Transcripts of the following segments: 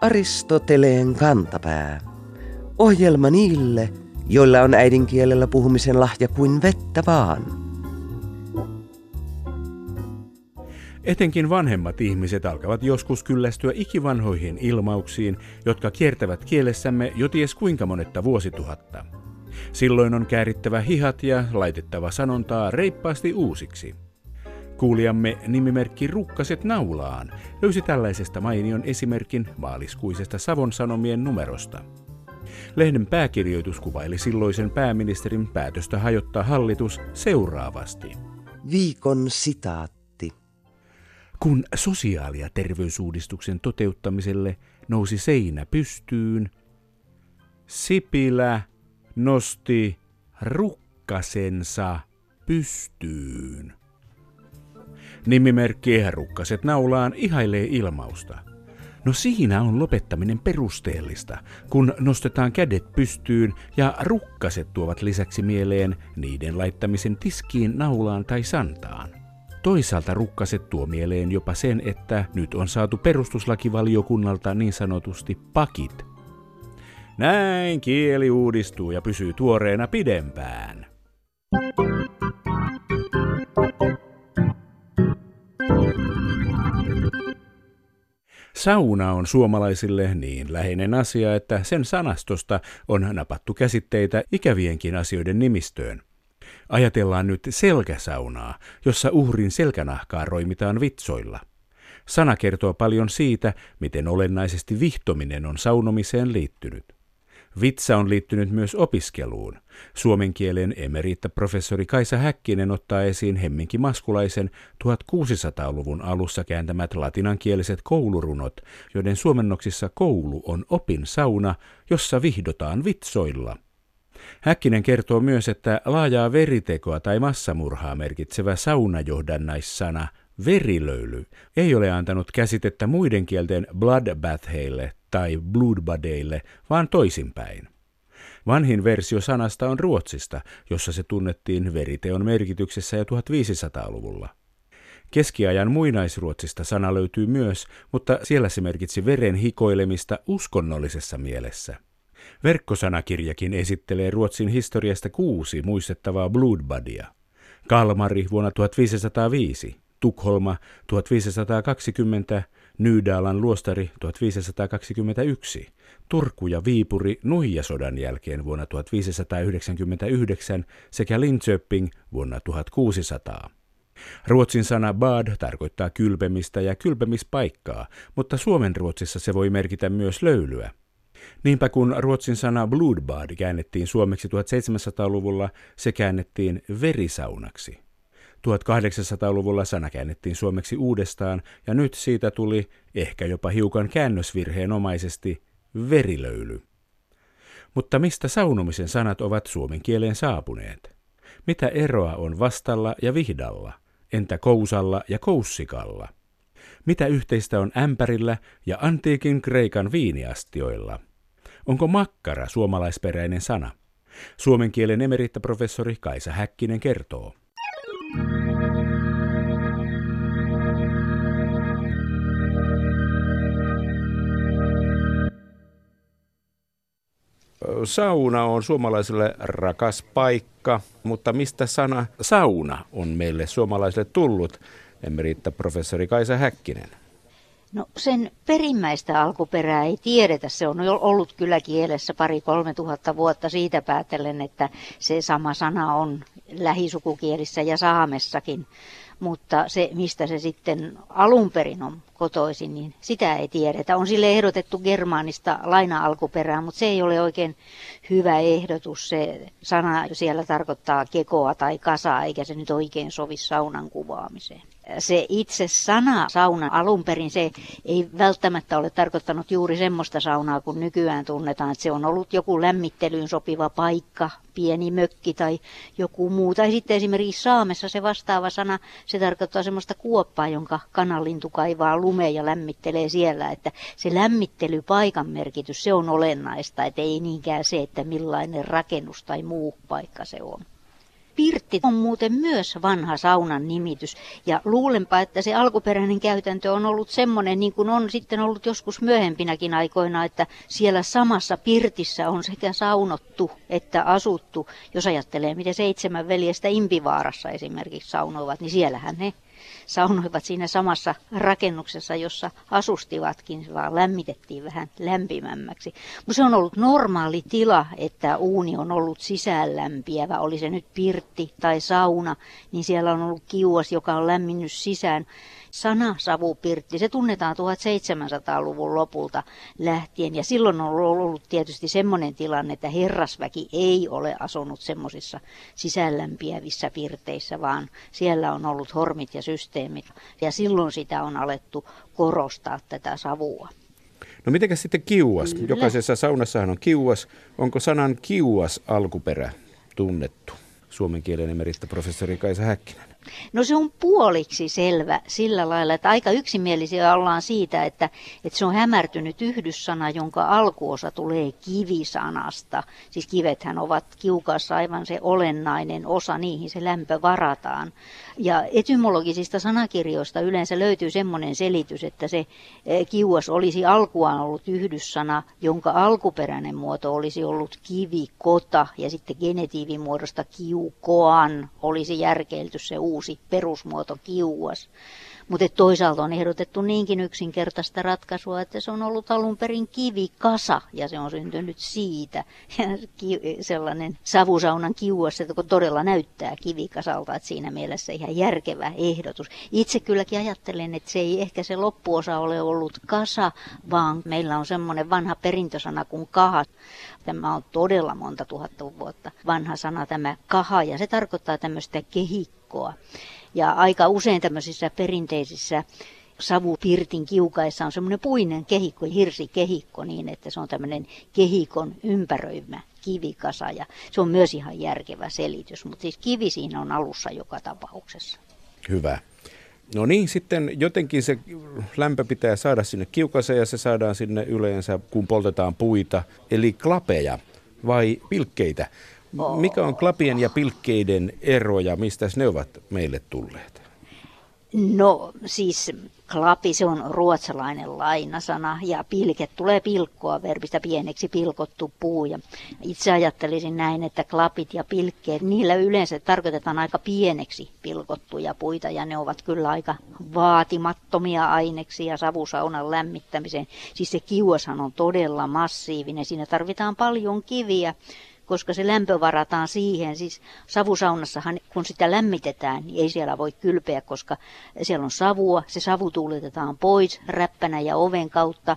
Aristoteleen kantapää. Ohjelma niille, joilla on äidinkielellä puhumisen lahja kuin vettä vaan. Etenkin vanhemmat ihmiset alkavat joskus kyllästyä ikivanhoihin ilmauksiin, jotka kiertävät kielessämme jo ties kuinka monetta vuosituhatta. Silloin on käärittävä hihat ja laitettava sanontaa reippaasti uusiksi. Kuulijamme nimimerkki Rukkaset naulaan löysi tällaisesta mainion esimerkin maaliskuisesta Savon Sanomien numerosta. Lehden pääkirjoitus kuvaili silloisen pääministerin päätöstä hajottaa hallitus seuraavasti. Viikon sitaatti. Kun sosiaali- ja terveysuudistuksen toteuttamiselle nousi seinä pystyyn, Sipilä nosti rukkasensa pystyyn. Nimimerkki Rukkaset naulaan ihailee ilmausta. No siinä on lopettaminen perusteellista, kun nostetaan kädet pystyyn ja rukkaset tuovat lisäksi mieleen niiden laittamisen tiskiin, naulaan tai santaan. Toisaalta rukkaset tuo mieleen jopa sen, että nyt on saatu perustuslakivaliokunnalta niin sanotusti pakit. Näin kieli uudistuu ja pysyy tuoreena pidempään. Sauna on suomalaisille niin läheinen asia, että sen sanastosta on napattu käsitteitä ikävienkin asioiden nimistöön. Ajatellaan nyt selkäsaunaa, jossa uhrin selkänahkaa roimitaan vitsoilla. Sana kertoo paljon siitä, miten olennaisesti vihtominen on saunomiseen liittynyt. Vitsa on liittynyt myös opiskeluun. Suomen kielen emeriittaprofessori Kaisa Häkkinen ottaa esiin Hemminki Maskulaisen 1600-luvun alussa kääntämät latinankieliset koulurunot, joiden suomennoksissa koulu on opin sauna, jossa vihdotaan vitsoilla. Häkkinen kertoo myös, että laajaa veritekoa tai massamurhaa merkitsevä saunajohdannaissana verilöyly ei ole antanut käsitettä muiden kielten bloodbatheille tai bloodbadeille, vaan toisinpäin. Vanhin versio sanasta on Ruotsista, jossa se tunnettiin veriteon merkityksessä jo 1500-luvulla. Keskiajan muinaisruotsista sana löytyy myös, mutta siellä se merkitsi veren hikoilemista uskonnollisessa mielessä. Verkkosanakirjakin esittelee Ruotsin historiasta kuusi muistettavaa bloodbadia. Kalmari vuonna 1505, Tukholma 1520, Nyydalan luostari 1521, Turku ja Viipuri Nuijasodan jälkeen vuonna 1599 sekä Linköping vuonna 1600. Ruotsin sana bad tarkoittaa kylpemistä ja kylpemispaikkaa, mutta Suomen ruotsissa se voi merkitä myös löylyä. Niinpä kun ruotsin sana bloodbad käännettiin suomeksi 1700-luvulla, se käännettiin verisaunaksi. 1800-luvulla sana käännettiin suomeksi uudestaan ja nyt siitä tuli, ehkä jopa hiukan käännösvirheenomaisesti, verilöyly. Mutta mistä saunomisen sanat ovat suomen kieleen saapuneet? Mitä eroa on vastalla ja vihdalla? Entä kousalla ja koussikalla? Mitä yhteistä on ämpärillä ja antiikin Kreikan viiniastioilla? Onko makkara suomalaisperäinen sana? Suomen kielen emerittaprofessori Kaisa Häkkinen kertoo. Sauna on suomalaisille rakas paikka, mutta mistä sana sauna on meille suomalaisille tullut? Emeriitta-professori Kaisa Häkkinen. No sen perimmäistä alkuperää ei tiedetä. Se on ollut kyllä kielessä pari-kolme tuhatta vuotta siitä päätellen, että se sama sana on lähisukukielissä ja saamessakin. Mutta se, mistä se sitten alun perin on kotoisin, niin sitä ei tiedetä. On sille ehdotettu germaanista laina-alkuperää, mutta se ei ole oikein hyvä ehdotus. Se sana siellä tarkoittaa kekoa tai kasaa, eikä se nyt oikein sovi saunan kuvaamiseen se itse sana sauna alun perin se ei välttämättä ole tarkoittanut juuri semmoista saunaa kuin nykyään tunnetaan, että se on ollut joku lämmittelyyn sopiva paikka, pieni mökki tai joku muu. Tai sitten esimerkiksi Saamessa se vastaava sana, se tarkoittaa semmoista kuoppaa, jonka kanallintu kaivaa lumea ja lämmittelee siellä. Että se lämmittelypaikan merkitys, se on olennaista, että ei niinkään se, että millainen rakennus tai muu paikka se on pirtti on muuten myös vanha saunan nimitys. Ja luulenpa, että se alkuperäinen käytäntö on ollut semmoinen, niin kuin on sitten ollut joskus myöhempinäkin aikoina, että siellä samassa pirtissä on sekä saunottu että asuttu. Jos ajattelee, miten seitsemän veljestä Impivaarassa esimerkiksi saunoivat, niin siellähän ne saunoivat siinä samassa rakennuksessa, jossa asustivatkin, vaan lämmitettiin vähän lämpimämmäksi. Mutta se on ollut normaali tila, että uuni on ollut sisäänlämpiävä, oli se nyt pirtti tai sauna, niin siellä on ollut kiuas, joka on lämminnyt sisään sana savupirtti, se tunnetaan 1700-luvun lopulta lähtien. Ja silloin on ollut tietysti semmoinen tilanne, että herrasväki ei ole asunut semmoisissa sisäänlämpiävissä pirteissä, vaan siellä on ollut hormit ja systeemit. Ja silloin sitä on alettu korostaa tätä savua. No mitenkäs sitten kiuas? Kyllä. Jokaisessa saunassahan on kiuas. Onko sanan kiuas alkuperä tunnettu? Suomen kielen emeritta professori Kaisa Häkkinen. No se on puoliksi selvä sillä lailla, että aika yksimielisiä ollaan siitä, että, että se on hämärtynyt yhdyssana, jonka alkuosa tulee kivisanasta. Siis kivethän ovat kiukassa aivan se olennainen osa, niihin se lämpö varataan. Ja etymologisista sanakirjoista yleensä löytyy semmoinen selitys, että se eh, kiuas olisi alkuaan ollut yhdyssana, jonka alkuperäinen muoto olisi ollut kivikota ja sitten genetiivimuodosta kiukoan olisi järkeilty se uusi perusmuoto kiuas. Mutta toisaalta on ehdotettu niinkin yksinkertaista ratkaisua, että se on ollut alun perin kivikasa ja se on syntynyt siitä. Ja sellainen savusaunan kiuas, että todella näyttää kivikasalta, että siinä mielessä ihan järkevä ehdotus. Itse kylläkin ajattelen, että se ei ehkä se loppuosa ole ollut kasa, vaan meillä on semmoinen vanha perintösana kuin kaha. Tämä on todella monta tuhatta vuotta vanha sana tämä kaha ja se tarkoittaa tämmöistä kehikkoa. Ja aika usein tämmöisissä perinteisissä savupirtin kiukaissa on semmoinen puinen kehikko, hirsikehikko niin, että se on tämmöinen kehikon ympäröimä kivikasa ja se on myös ihan järkevä selitys, mutta siis kivi siinä on alussa joka tapauksessa. Hyvä. No niin, sitten jotenkin se lämpö pitää saada sinne kiukaseen ja se saadaan sinne yleensä, kun poltetaan puita, eli klapeja vai pilkkeitä. Mikä on klapien ja pilkkeiden ero ja mistä ne ovat meille tulleet? No siis klapi, se on ruotsalainen lainasana ja pilke tulee pilkkoa verbistä pieneksi pilkottu puu. Ja itse ajattelisin näin, että klapit ja pilkkeet, niillä yleensä tarkoitetaan aika pieneksi pilkottuja puita ja ne ovat kyllä aika vaatimattomia aineksia savusaunan lämmittämiseen. Siis se kiuashan on todella massiivinen, siinä tarvitaan paljon kiviä koska se lämpö varataan siihen. Siis savusaunassahan, kun sitä lämmitetään, niin ei siellä voi kylpeä, koska siellä on savua. Se savu tuuletetaan pois räppänä ja oven kautta.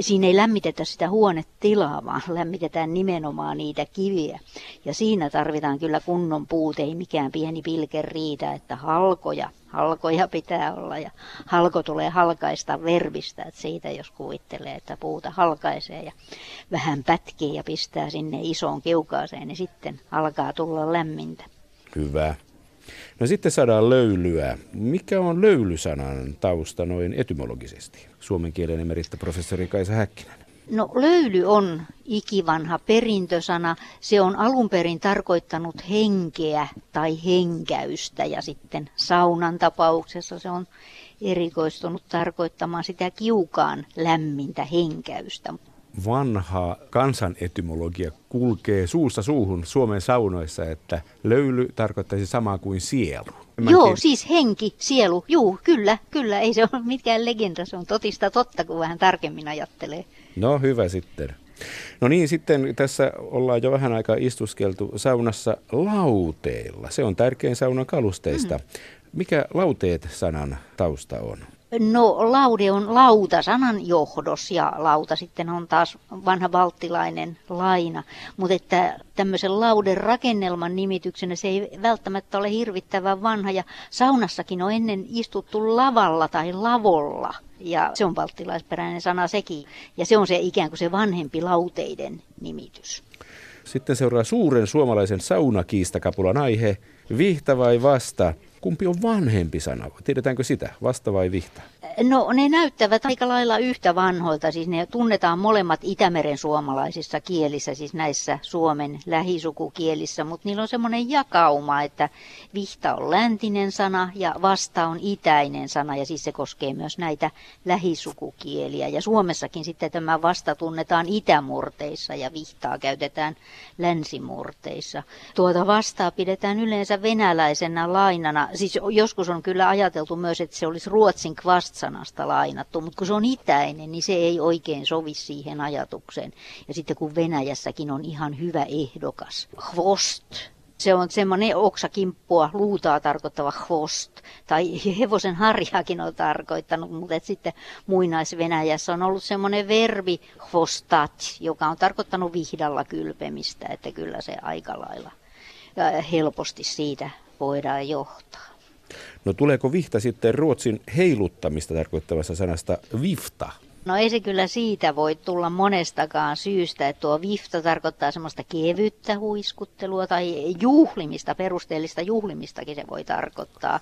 Siinä ei lämmitetä sitä huonetilaa, vaan lämmitetään nimenomaan niitä kiviä. Ja siinä tarvitaan kyllä kunnon puut, ei mikään pieni pilke riitä, että halkoja halkoja pitää olla ja halko tulee halkaista verbistä, että siitä jos kuvittelee, että puuta halkaisee ja vähän pätkii ja pistää sinne isoon kiukaaseen, niin sitten alkaa tulla lämmintä. Hyvä. No sitten saadaan löylyä. Mikä on löylysanan tausta noin etymologisesti? Suomen kielen emeritta professori Kaisa Häkkinen. No löyly on ikivanha perintösana. Se on alun perin tarkoittanut henkeä tai henkäystä ja sitten saunan tapauksessa se on erikoistunut tarkoittamaan sitä kiukaan lämmintä henkäystä. Vanha kansanetymologia kulkee suusta suuhun Suomen saunoissa, että löyly tarkoittaisi samaa kuin sielu. Mä Joo, tiedä. siis henki, sielu, juu, kyllä, kyllä, ei se ole mitkään legenda, se on totista totta, kun vähän tarkemmin ajattelee. No hyvä sitten. No niin, sitten tässä ollaan jo vähän aikaa istuskeltu saunassa lauteilla. Se on tärkein saunan kalusteista. Mm. Mikä lauteet-sanan tausta on? No laude on lauta sanan johdos ja lauta sitten on taas vanha valttilainen laina. Mutta että tämmöisen lauden rakennelman nimityksenä se ei välttämättä ole hirvittävän vanha ja saunassakin on ennen istuttu lavalla tai lavolla. Ja se on valttilaisperäinen sana sekin. Ja se on se ikään kuin se vanhempi lauteiden nimitys. Sitten seuraa suuren suomalaisen saunakiistakapulan aihe, vihta vai vasta. Kumpi on vanhempi sana? Tiedetäänkö sitä, vasta vai vihta? No ne näyttävät aika lailla yhtä vanhoilta, siis ne tunnetaan molemmat Itämeren suomalaisissa kielissä, siis näissä Suomen lähisukukielissä, mutta niillä on semmoinen jakauma, että vihta on läntinen sana ja vasta on itäinen sana ja siis se koskee myös näitä lähisukukieliä. Ja Suomessakin sitten tämä vasta tunnetaan itämurteissa ja vihtaa käytetään länsimurteissa. Tuota vastaa pidetään yleensä venäläisenä lainana, siis joskus on kyllä ajateltu myös, että se olisi ruotsin kvast sanasta lainattu, mutta kun se on itäinen, niin se ei oikein sovi siihen ajatukseen. Ja sitten kun Venäjässäkin on ihan hyvä ehdokas, hvost, se on semmoinen oksakimppua, luutaa tarkoittava hvost, tai hevosen harjaakin on tarkoittanut, mutta sitten muinais-Venäjässä on ollut semmoinen verbi hvostat, joka on tarkoittanut vihdalla kylpemistä, että kyllä se aika lailla helposti siitä voidaan johtaa. No tuleeko vihta sitten ruotsin heiluttamista tarkoittavassa sanasta vifta? No ei se kyllä siitä voi tulla monestakaan syystä, että tuo vifta tarkoittaa semmoista kevyttä huiskuttelua tai juhlimista, perusteellista juhlimistakin se voi tarkoittaa.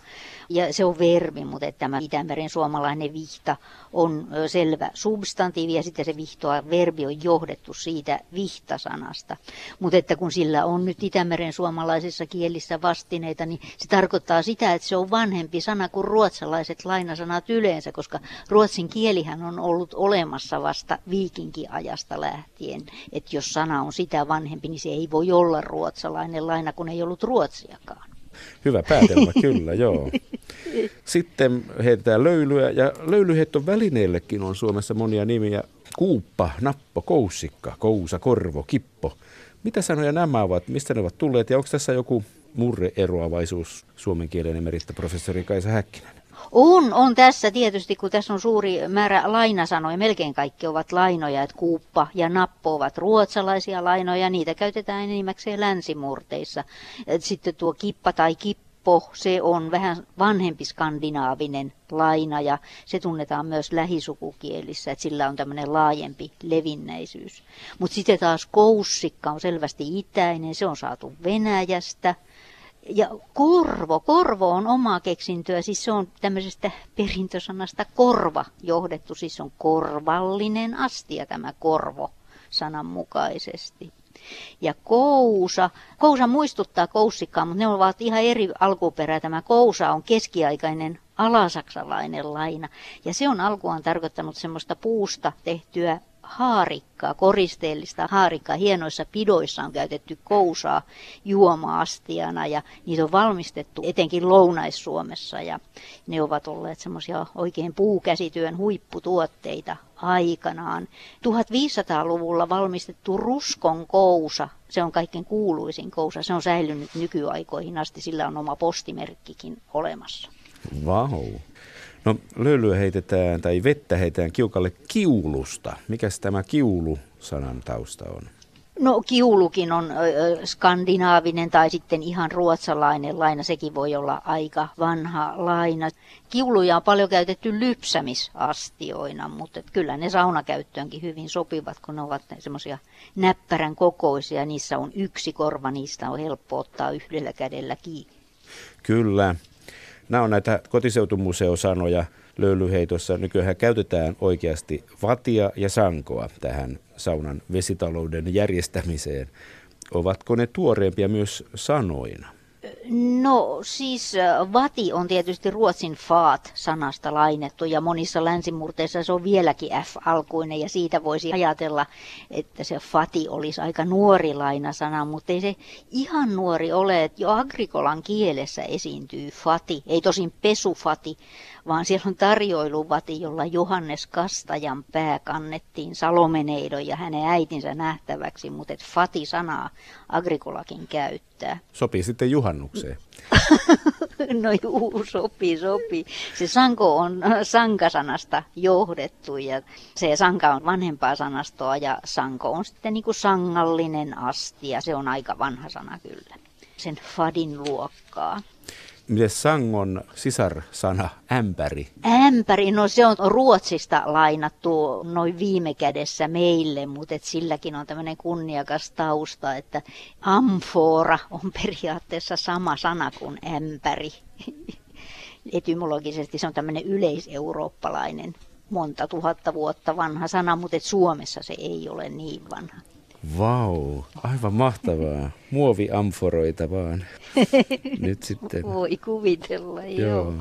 Ja se on verbi, mutta että tämä Itämeren suomalainen vihta on selvä substantiivi ja sitten se vihtoa verbi on johdettu siitä vihtasanasta. Mutta että kun sillä on nyt Itämeren suomalaisissa kielissä vastineita, niin se tarkoittaa sitä, että se on vanhempi sana kuin ruotsalaiset lainasanat yleensä, koska ruotsin kielihän on ollut ollut olemassa vasta viikinkiajasta lähtien. Että jos sana on sitä vanhempi, niin se ei voi olla ruotsalainen laina, kun ei ollut ruotsiakaan. Hyvä päätelmä, kyllä, joo. Sitten heitetään löylyä, ja löylyheitton välineellekin on Suomessa monia nimiä. Kuuppa, nappo, koussikka, kousa, korvo, kippo. Mitä sanoja nämä ovat, mistä ne ovat tulleet, ja onko tässä joku murreeroavaisuus emeritta professori Kaisa Häkkinen? On, on tässä tietysti, kun tässä on suuri määrä lainasanoja, melkein kaikki ovat lainoja, että kuuppa ja nappo ovat ruotsalaisia lainoja, niitä käytetään enimmäkseen länsimurteissa. Sitten tuo kippa tai kippo, se on vähän vanhempi skandinaavinen laina ja se tunnetaan myös lähisukukielissä, että sillä on tämmöinen laajempi levinneisyys. Mutta sitten taas koussikka on selvästi itäinen, se on saatu Venäjästä – ja korvo, korvo on omaa keksintöä, siis se on tämmöisestä perintösanasta korva johdettu, siis on korvallinen astia tämä korvo sananmukaisesti. Ja kousa, kousa muistuttaa koussikkaa, mutta ne ovat ihan eri alkuperää. Tämä kousa on keskiaikainen alasaksalainen laina. Ja se on alkuaan tarkoittanut semmoista puusta tehtyä haarikkaa, koristeellista haarikkaa. Hienoissa pidoissa on käytetty kousaa juomaastiana ja niitä on valmistettu etenkin Lounais-Suomessa ja ne ovat olleet semmoisia oikein puukäsityön huipputuotteita aikanaan. 1500-luvulla valmistettu ruskon kousa, se on kaikkein kuuluisin kousa, se on säilynyt nykyaikoihin asti, sillä on oma postimerkkikin olemassa. Vau. Wow. No löylyä heitetään tai vettä heitetään kiukalle kiulusta. Mikäs tämä kiulu-sanan tausta on? No kiulukin on ö, skandinaavinen tai sitten ihan ruotsalainen laina, sekin voi olla aika vanha laina. Kiuluja on paljon käytetty lypsämisastioina, mutta et kyllä ne saunakäyttöönkin hyvin sopivat, kun ne ovat semmoisia näppärän kokoisia. Niissä on yksi korva, niistä on helppo ottaa yhdellä kädellä kiinni. Kyllä. Nämä on näitä kotiseutumuseosanoja löylyheitossa. Nykyään käytetään oikeasti vatia ja sankoa tähän saunan vesitalouden järjestämiseen. Ovatko ne tuoreempia myös sanoina? No siis äh, vati on tietysti ruotsin faat sanasta lainettu ja monissa länsimurteissa se on vieläkin F-alkuinen ja siitä voisi ajatella, että se fati olisi aika nuori lainasana, mutta ei se ihan nuori ole, että jo agrikolan kielessä esiintyy fati, ei tosin pesufati, vaan siellä on tarjoiluvati, jolla Johannes Kastajan pää kannettiin Salomeneidon ja hänen äitinsä nähtäväksi, mutta Fati-sanaa Agrikolakin käyttää. Sopii sitten juhannukseen. no juu, sopii, sopii. Se sanko on sankasanasta johdettu ja se sanka on vanhempaa sanastoa ja sanko on sitten niin kuin sangallinen asti ja se on aika vanha sana kyllä. Sen fadin luokkaa. Miten sangon sisarsana ämpäri? Ämpäri, no se on Ruotsista lainattu noin viime kädessä meille, mutta et silläkin on tämmöinen kunniakas tausta, että amfora on periaatteessa sama sana kuin ämpäri. Etymologisesti se on tämmöinen yleiseurooppalainen monta tuhatta vuotta vanha sana, mutta et Suomessa se ei ole niin vanha. Vau, aivan mahtavaa. Muoviamforoita vaan. Nyt sitten. Voi kuvitella, joo. joo.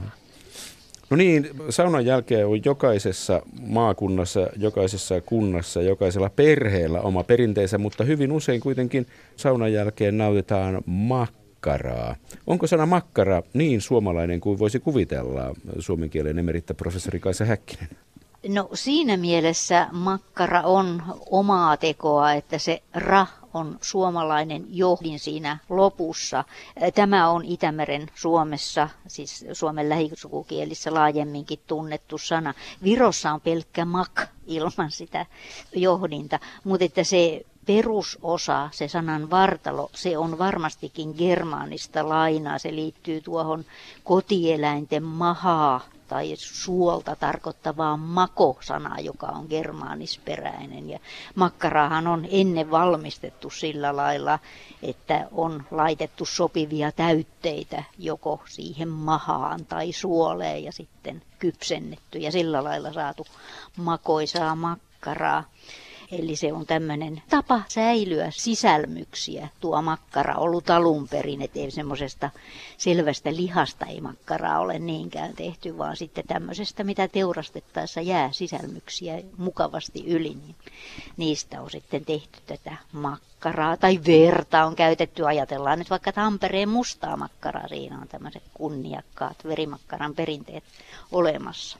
No niin, saunan jälkeen on jokaisessa maakunnassa, jokaisessa kunnassa, jokaisella perheellä oma perinteensä, mutta hyvin usein kuitenkin saunan jälkeen nautitaan makkaraa. Onko sana makkara niin suomalainen kuin voisi kuvitella suomen kielen emeritta professori Kaisa Häkkinen? No siinä mielessä makkara on omaa tekoa, että se ra on suomalainen johdin siinä lopussa. Tämä on Itämeren Suomessa, siis Suomen lähisukukielissä laajemminkin tunnettu sana. Virossa on pelkkä mak ilman sitä johdinta, mutta että se perusosa, se sanan vartalo, se on varmastikin germaanista lainaa. Se liittyy tuohon kotieläinten mahaa tai suolta tarkoittavaa mako-sanaa, joka on germaanisperäinen. Ja makkaraahan on ennen valmistettu sillä lailla, että on laitettu sopivia täytteitä joko siihen mahaan tai suoleen ja sitten kypsennetty ja sillä lailla saatu makoisaa makkaraa. Eli se on tämmöinen tapa säilyä sisälmyksiä, tuo makkara ollut alun perin, ettei semmoisesta selvästä lihasta ei makkaraa ole niinkään tehty, vaan sitten tämmöisestä, mitä teurastettaessa jää sisälmyksiä mukavasti yli, niin niistä on sitten tehty tätä makkaraa. Tai verta on käytetty, ajatellaan nyt vaikka Tampereen mustaa makkaraa, siinä on tämmöiset kunniakkaat verimakkaran perinteet olemassa.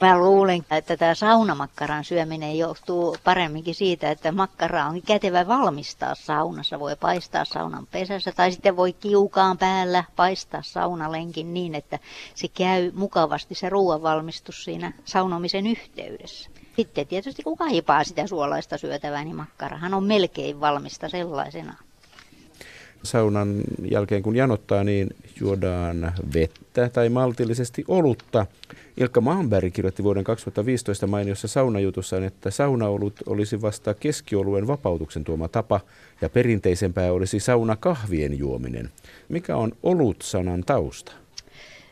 Mä luulen, että tämä saunamakkaran syöminen johtuu paremminkin siitä, että makkara on kätevä valmistaa saunassa. Voi paistaa saunan pesässä tai sitten voi kiukaan päällä paistaa saunalenkin niin, että se käy mukavasti se ruoanvalmistus siinä saunomisen yhteydessä. Sitten tietysti kun kaipaa sitä suolaista syötävää, niin makkarahan on melkein valmista sellaisena. Saunan jälkeen kun janottaa, niin juodaan vettä tai maltillisesti olutta. Ilkka Maanberg kirjoitti vuoden 2015 mainiossa saunajutussaan, että saunaolut olisi vasta keskioluen vapautuksen tuoma tapa ja perinteisempää olisi saunakahvien juominen. Mikä on olut-sanan tausta?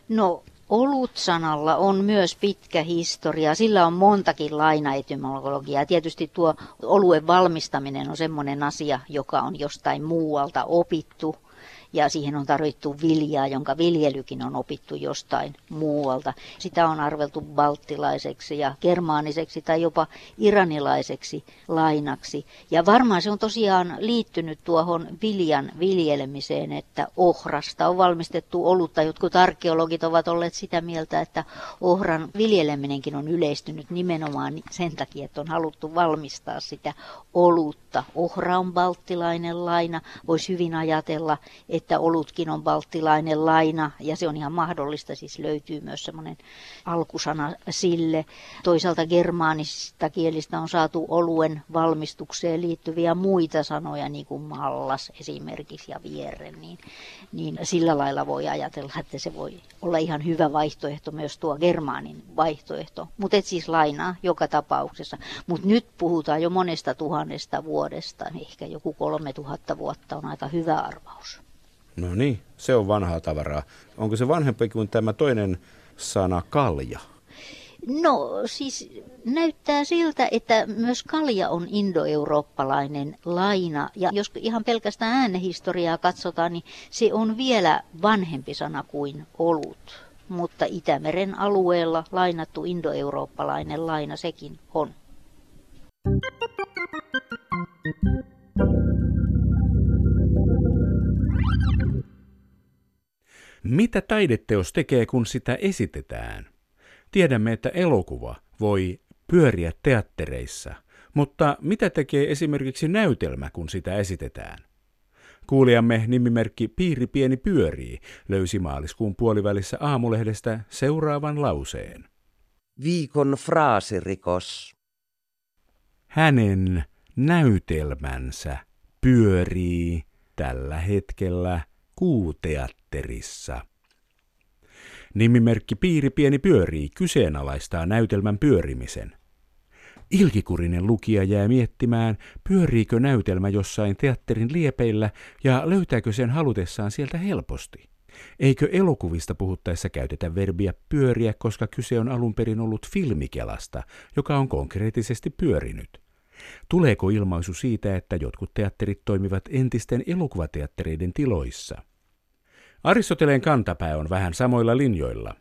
No Olut-sanalla on myös pitkä historia. Sillä on montakin lainaetymologiaa. Tietysti tuo oluen valmistaminen on semmoinen asia, joka on jostain muualta opittu ja siihen on tarvittu viljaa, jonka viljelykin on opittu jostain muualta. Sitä on arveltu balttilaiseksi ja germaaniseksi tai jopa iranilaiseksi lainaksi. Ja varmaan se on tosiaan liittynyt tuohon viljan viljelemiseen, että ohrasta on valmistettu olutta. Jotkut arkeologit ovat olleet sitä mieltä, että ohran viljeleminenkin on yleistynyt nimenomaan sen takia, että on haluttu valmistaa sitä olutta. Ohra on balttilainen laina. Voisi hyvin ajatella, että että olutkin on balttilainen laina ja se on ihan mahdollista, siis löytyy myös semmoinen alkusana sille. Toisaalta germaanista kielistä on saatu oluen valmistukseen liittyviä muita sanoja, niin kuin mallas esimerkiksi ja vierre, niin, niin sillä lailla voi ajatella, että se voi olla ihan hyvä vaihtoehto myös tuo germaanin vaihtoehto, mutta et siis lainaa joka tapauksessa. Mutta nyt puhutaan jo monesta tuhannesta vuodesta, ehkä joku kolme tuhatta vuotta on aika hyvä arvaus. No niin, se on vanhaa tavaraa. Onko se vanhempi kuin tämä toinen sana kalja? No siis näyttää siltä, että myös kalja on indoeurooppalainen laina. Ja jos ihan pelkästään äänehistoriaa katsotaan, niin se on vielä vanhempi sana kuin olut. Mutta Itämeren alueella lainattu indoeurooppalainen laina sekin on. Mitä taideteos tekee, kun sitä esitetään? Tiedämme, että elokuva voi pyöriä teattereissa, mutta mitä tekee esimerkiksi näytelmä, kun sitä esitetään? Kuulijamme nimimerkki Piiri pieni pyörii löysi maaliskuun puolivälissä aamulehdestä seuraavan lauseen. Viikon fraasirikos. Hänen näytelmänsä pyörii tällä hetkellä kuuteatterissa. Nimimerkki Piiri Pieni pyörii kyseenalaistaa näytelmän pyörimisen. Ilkikurinen lukija jää miettimään, pyöriikö näytelmä jossain teatterin liepeillä ja löytääkö sen halutessaan sieltä helposti. Eikö elokuvista puhuttaessa käytetä verbiä pyöriä, koska kyse on alun perin ollut filmikelasta, joka on konkreettisesti pyörinyt? Tuleeko ilmaisu siitä, että jotkut teatterit toimivat entisten elokuvateattereiden tiloissa? Aristoteleen kantapää on vähän samoilla linjoilla.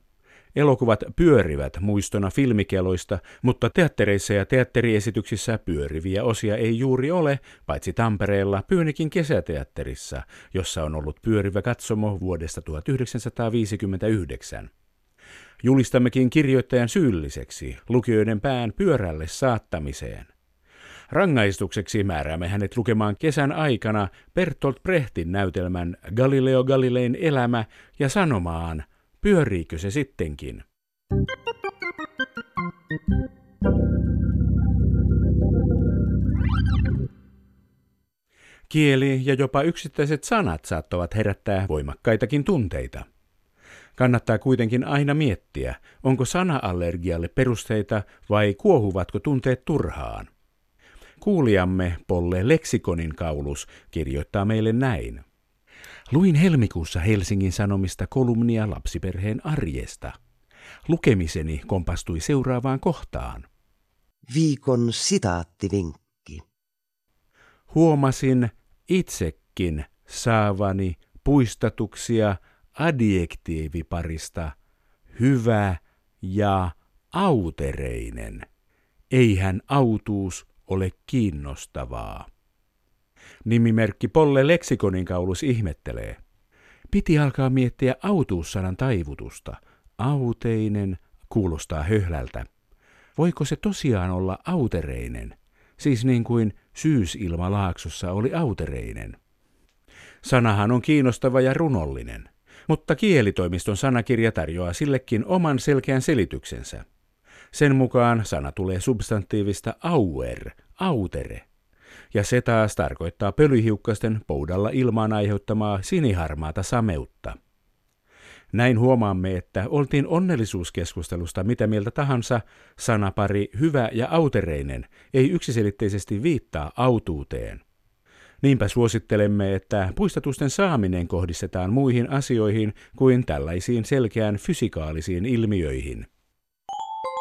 Elokuvat pyörivät muistona filmikeloista, mutta teattereissa ja teatteriesityksissä pyöriviä osia ei juuri ole, paitsi Tampereella Pyönikin kesäteatterissa, jossa on ollut pyörivä katsomo vuodesta 1959. Julistammekin kirjoittajan syylliseksi lukijoiden pään pyörälle saattamiseen. Rangaistukseksi määräämme hänet lukemaan kesän aikana Bertolt Brechtin näytelmän Galileo Galilein elämä ja sanomaan, pyöriikö se sittenkin. Kieli ja jopa yksittäiset sanat saattavat herättää voimakkaitakin tunteita. Kannattaa kuitenkin aina miettiä, onko sana-allergialle perusteita vai kuohuvatko tunteet turhaan. Kuulijamme Polle Leksikonin kaulus kirjoittaa meille näin. Luin helmikuussa Helsingin Sanomista kolumnia lapsiperheen arjesta. Lukemiseni kompastui seuraavaan kohtaan. Viikon sitaattivinkki. Huomasin itsekin saavani puistatuksia adjektiiviparista hyvä ja autereinen. Eihän autuus ole kiinnostavaa. Nimimerkki Polle Leksikonin kaulus ihmettelee. Piti alkaa miettiä autuussanan taivutusta. Auteinen kuulostaa höhlältä. Voiko se tosiaan olla autereinen? Siis niin kuin syysilma laaksossa oli autereinen. Sanahan on kiinnostava ja runollinen, mutta kielitoimiston sanakirja tarjoaa sillekin oman selkeän selityksensä. Sen mukaan sana tulee substantiivista auer, autere, ja se taas tarkoittaa pölyhiukkasten poudalla ilmaan aiheuttamaa siniharmaata sameutta. Näin huomaamme, että oltiin onnellisuuskeskustelusta mitä mieltä tahansa, sanapari hyvä ja autereinen ei yksiselitteisesti viittaa autuuteen. Niinpä suosittelemme, että puistatusten saaminen kohdistetaan muihin asioihin kuin tällaisiin selkeään fysikaalisiin ilmiöihin.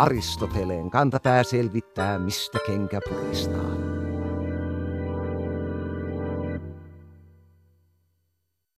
Aristoteleen kantapää selvittää, mistä kenkä puristaa.